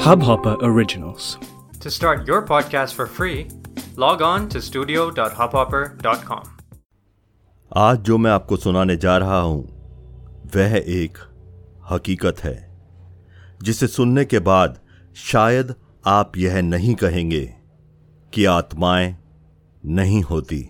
Hubhopper Originals. To start your podcast for free, log on to studio.hubhopper.com. आज जो मैं आपको सुनाने जा रहा हूँ वह एक हकीकत है जिसे सुनने के बाद शायद आप यह नहीं कहेंगे कि आत्माएँ नहीं होती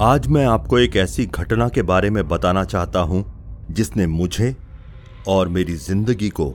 आज मैं आपको एक ऐसी घटना के बारे में बताना चाहता हूँ जिसने मुझे और मेरी ज़िंदगी को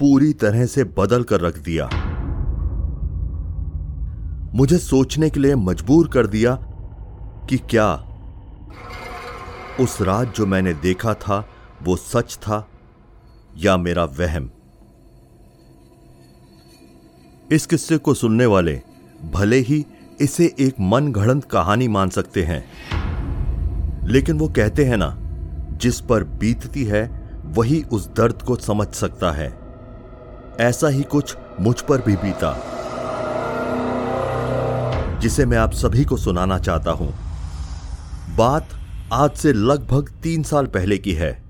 पूरी तरह से बदल कर रख दिया। मुझे सोचने के लिए मजबूर कर दिया कि क्या उस रात जो मैंने देखा था वो सच था या मेरा वहम। इस किस्से को सुनने वाले भले ही इसे एक मन घड़ंत कहानी मान सकते हैं, लेकिन वो कहते हैं ना जिस पर बीतती है, वही उस दर्द को समझ सकता है। ऐसा ही कुछ मुझ पर भी बीता। जिसे मैं आप सभी को सुनाना चाहता हूँ। बात आज से लगभग तीन साल पहले की है,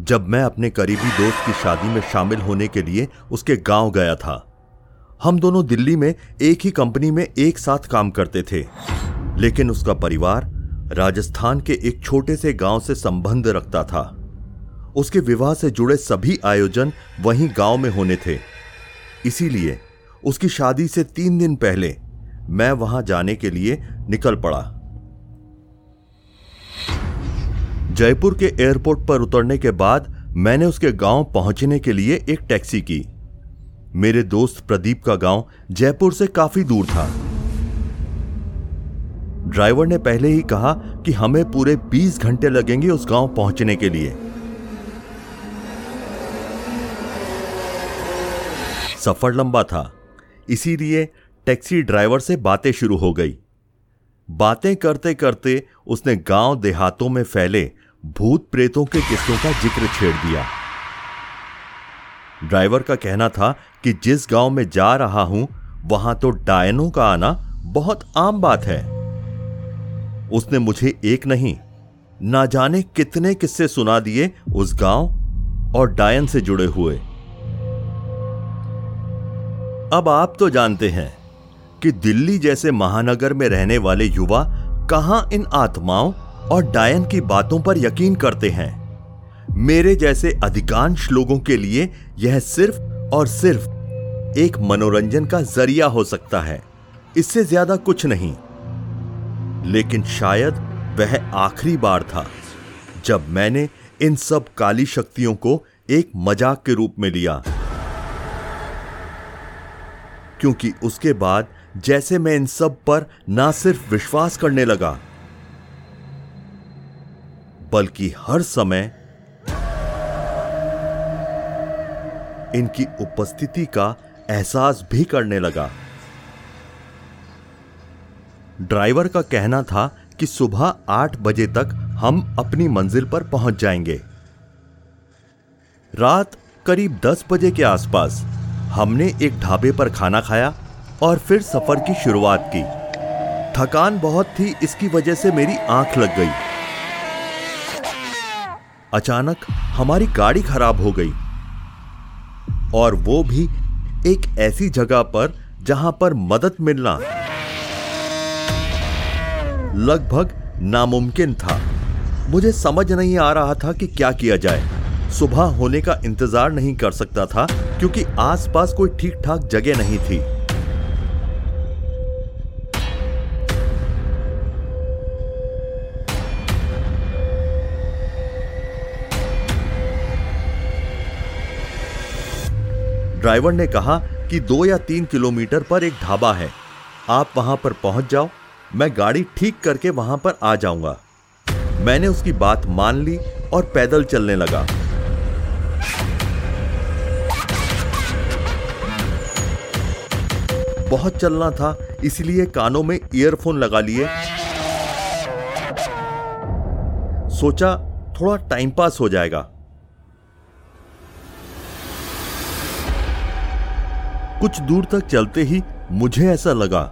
जब मैं अपने करीबी दोस्त की शादी में शामिल होने के लिए उसके गाँव गया था। हम दोनों दिल्ली में एक ही कंपनी में एक साथ काम करते थे, लेकिन उसका परिवार राजस्थान के एक छोटे से गाँव से संबंध रखता था। उसके विवाह से जुड़े सभी आयोजन वहीं गाँव में होने थे। इसीलिए उसकी शादी से तीन दिन पहले मैं वहाँ जाने के लिए निकल पड़ा। जयपुर के एयरपोर्ट पर उतरने के बाद मैंने उसके गाँव पहुँचने के लिए एक टैक्सी की। मेरे दोस्त प्रदीप का गाँव जयपुर से काफ़ी दूर था। ड्राइवर ने पहले ही कहा कि हमें पूरे 20 घंटे लगेंगे उस गाँव पहुँचने के लिए। सफ़र लंबा था। इसीलिए टैक्सी ड्राइवर से बातें शुरू हो गई। बातें करते करते उसने गाँव देहातों में फैले भूत प्रेतों के किस्सों का ज़िक्र छेड़ दिया। ड्राइवर का कहना था कि जिस गाँव में जा रहा हूँ, वहाँ तो डायनों का आना बहुत आम बात है। उसने मुझे एक नहीं, ना जाने कितने किस्से सुना दिए उस गाँव और डायन से जुड़े हुए। अब आप तो जानते हैं कि दिल्ली जैसे महानगर में रहने वाले युवा कहाँ इन आत्माओं और डायन की बातों पर यकीन करते हैं। मेरे जैसे अधिकांश लोगों के लिए यह सिर्फ़ और सिर्फ़ एक मनोरंजन का ज़रिया हो सकता है। इससे ज़्यादा कुछ नहीं। लेकिन शायद वह आखिरी बार था, जब मैंने इन सब काली शक्तियों को एक मज़ाक के रूप में लिया। क्योंकि उसके बाद जैसे मैं इन सब पर ना सिर्फ़ विश्वास करने लगा, बल्कि हर समय इनकी उपस्थिति का एहसास भी करने लगा। ड्राइवर का कहना था कि सुबह आठ बजे तक हम अपनी मंजिल पर पहुँच जाएँगे। रात करीब दस बजे के आसपास हमने एक ढाबे पर खाना खाया और फिर सफ़र की शुरुआत की। थकान बहुत थी, इसकी वजह से मेरी आँख लग गई। अचानक हमारी गाड़ी खराब हो गई और वो भी एक ऐसी जगह पर जहाँ पर मदद मिलना लगभग नामुमकिन था। मुझे समझ नहीं आ रहा था कि क्या किया जाए। सुबह होने का इंतज़ार नहीं कर सकता था, क्योंकि आसपास कोई ठीक ठाक जगह नहीं थी। ड्राइवर ने कहा कि दो या तीन किलोमीटर पर एक ढाबा है। आप वहाँ पर पहुँच जाओ। मैं गाड़ी ठीक करके वहाँ पर आ जाऊँगा। मैंने उसकी बात मान ली और पैदल चलने लगा। बहुत चलना था, इसलिए कानों में ईयरफोन लगा लिए। सोचा थोड़ा टाइम पास हो जाएगा। कुछ दूर तक चलते ही मुझे ऐसा लगा।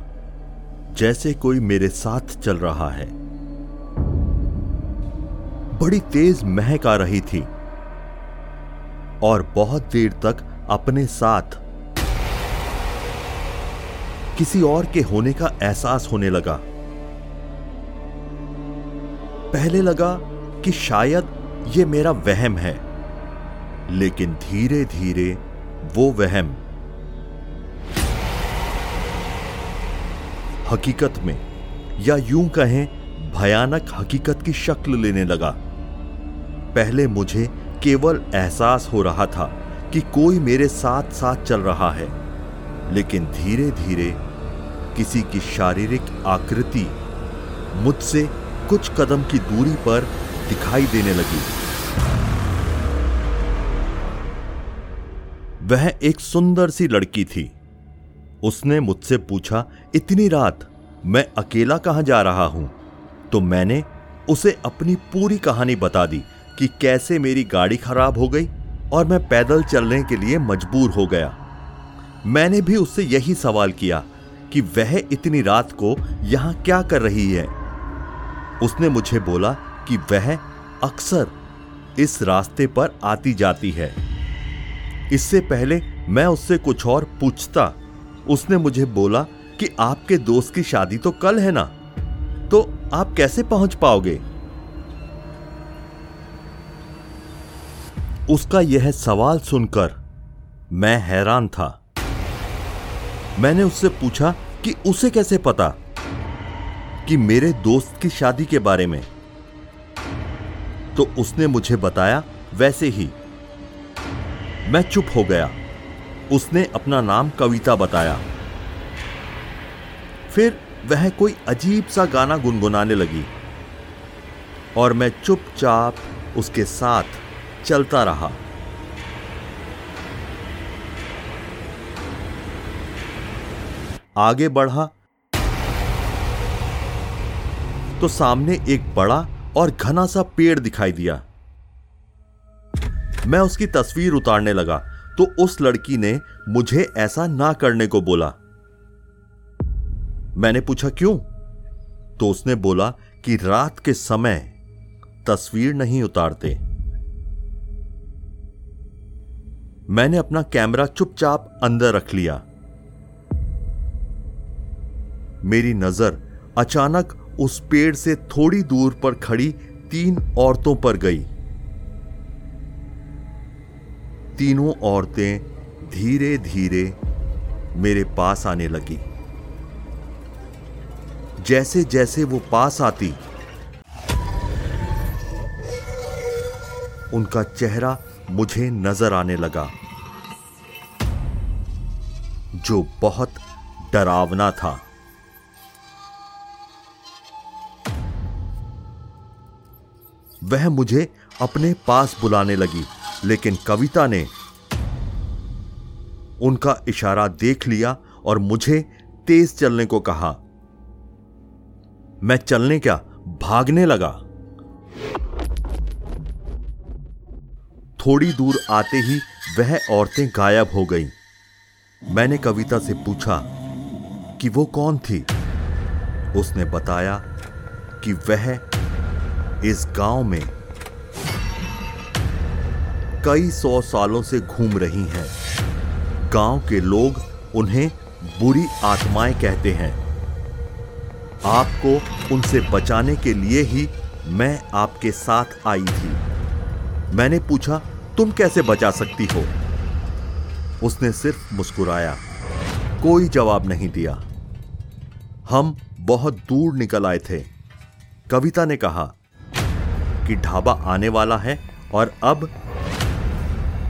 जैसे कोई मेरे साथ चल रहा है। बड़ी तेज महक आ रही थी और बहुत देर तक अपने साथ किसी और के होने का एहसास होने लगा। पहले लगा कि शायद यह मेरा वहम है, लेकिन धीरे धीरे वो वहम हकीकत में, या यूँ कहें, भयानक हकीकत की शक्ल लेने लगा। पहले मुझे केवल एहसास हो रहा था कि कोई मेरे साथ साथ चल रहा है, लेकिन धीरे धीरे किसी की शारीरिक आकृति मुझसे कुछ कदम की दूरी पर दिखाई देने लगी। वह एक सुंदर सी लड़की थी। उसने मुझसे पूछा, इतनी रात मैं अकेला कहाँ जा रहा हूँ? तो मैंने उसे अपनी पूरी कहानी बता दी कि कैसे मेरी गाड़ी खराब हो गई और मैं पैदल चलने के लिए मजबूर हो गया। मैंने भी उससे यही सवाल किया कि वह इतनी रात को यहाँ क्या कर रही है? उसने मुझे बोला कि वह अक्सर इस रास्ते पर आती जाती है। इससे पहले मैं उससे कुछ और पूछता उसने मुझे बोला कि आपके दोस्त की शादी तो कल है ना? तो आप कैसे पहुँच पाओगे? उसका यह सवाल सुनकर मैं हैरान था। मैंने उससे पूछा कि उसे कैसे पता कि मेरे दोस्त की शादी के बारे में? तो उसने मुझे बताया वैसे ही। मैं चुप हो गया। उसने अपना नाम कविता बताया। फिर वह कोई अजीब सा गाना गुनगुनाने लगी और मैं चुपचाप उसके साथ चलता रहा। आगे बढ़ा तो सामने एक बड़ा और घना सा पेड़ दिखाई दिया। मैं उसकी तस्वीर उतारने लगा। तो उस लड़की ने मुझे ऐसा ना करने को बोला। मैंने पूछा, क्यों? तो उसने बोला कि रात के समय तस्वीर नहीं उतारते। मैंने अपना कैमरा चुपचाप अंदर रख लिया। मेरी नज़र अचानक उस पेड़ से थोड़ी दूर पर खड़ी तीन औरतों पर गई। तीनों औरतें धीरे धीरे मेरे पास आने लगी। जैसे जैसे वो पास आती, उनका चेहरा मुझे नज़र आने लगा, जो बहुत डरावना था। वह मुझे अपने पास बुलाने लगी। लेकिन कविता ने उनका इशारा देख लिया और मुझे तेज चलने को कहा। मैं चलने क्या भागने लगा? थोड़ी दूर आते ही वह औरतें गायब हो गईं। मैंने कविता से पूछा कि वो कौन थी? उसने बताया कि वह इस गाँव में कई सौ सालों से घूम रही हैं। गाँव के लोग उन्हें बुरी आत्माएँ कहते हैं। आपको उनसे बचाने के लिए ही मैं आपके साथ आई थी। मैंने पूछा, तुम कैसे बचा सकती हो? उसने सिर्फ़ मुस्कुराया। कोई जवाब नहीं दिया। हम बहुत दूर निकल आए थे। कविता ने कहा कि ढाबा आने वाला है और अब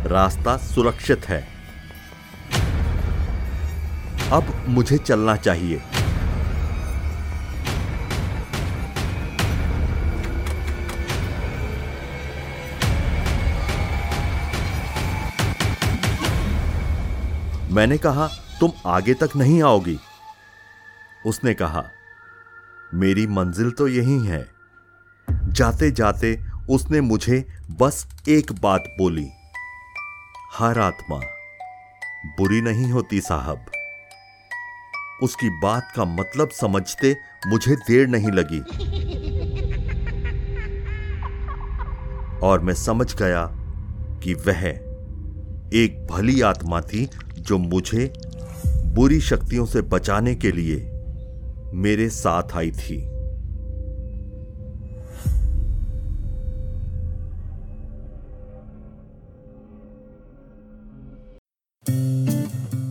रास्ता सुरक्षित है। अब मुझे चलना चाहिए। मैंने कहा, तुम आगे तक नहीं आओगी। उसने कहा, मेरी मंजिल तो यही है। जाते जाते उसने मुझे बस एक बात बोली। हर आत्मा बुरी नहीं होती साहब। उसकी बात का मतलब समझते मुझे देर नहीं लगी। और मैं समझ गया कि वह एक भली आत्मा थी जो मुझे बुरी शक्तियों से बचाने के लिए मेरे साथ आई थी।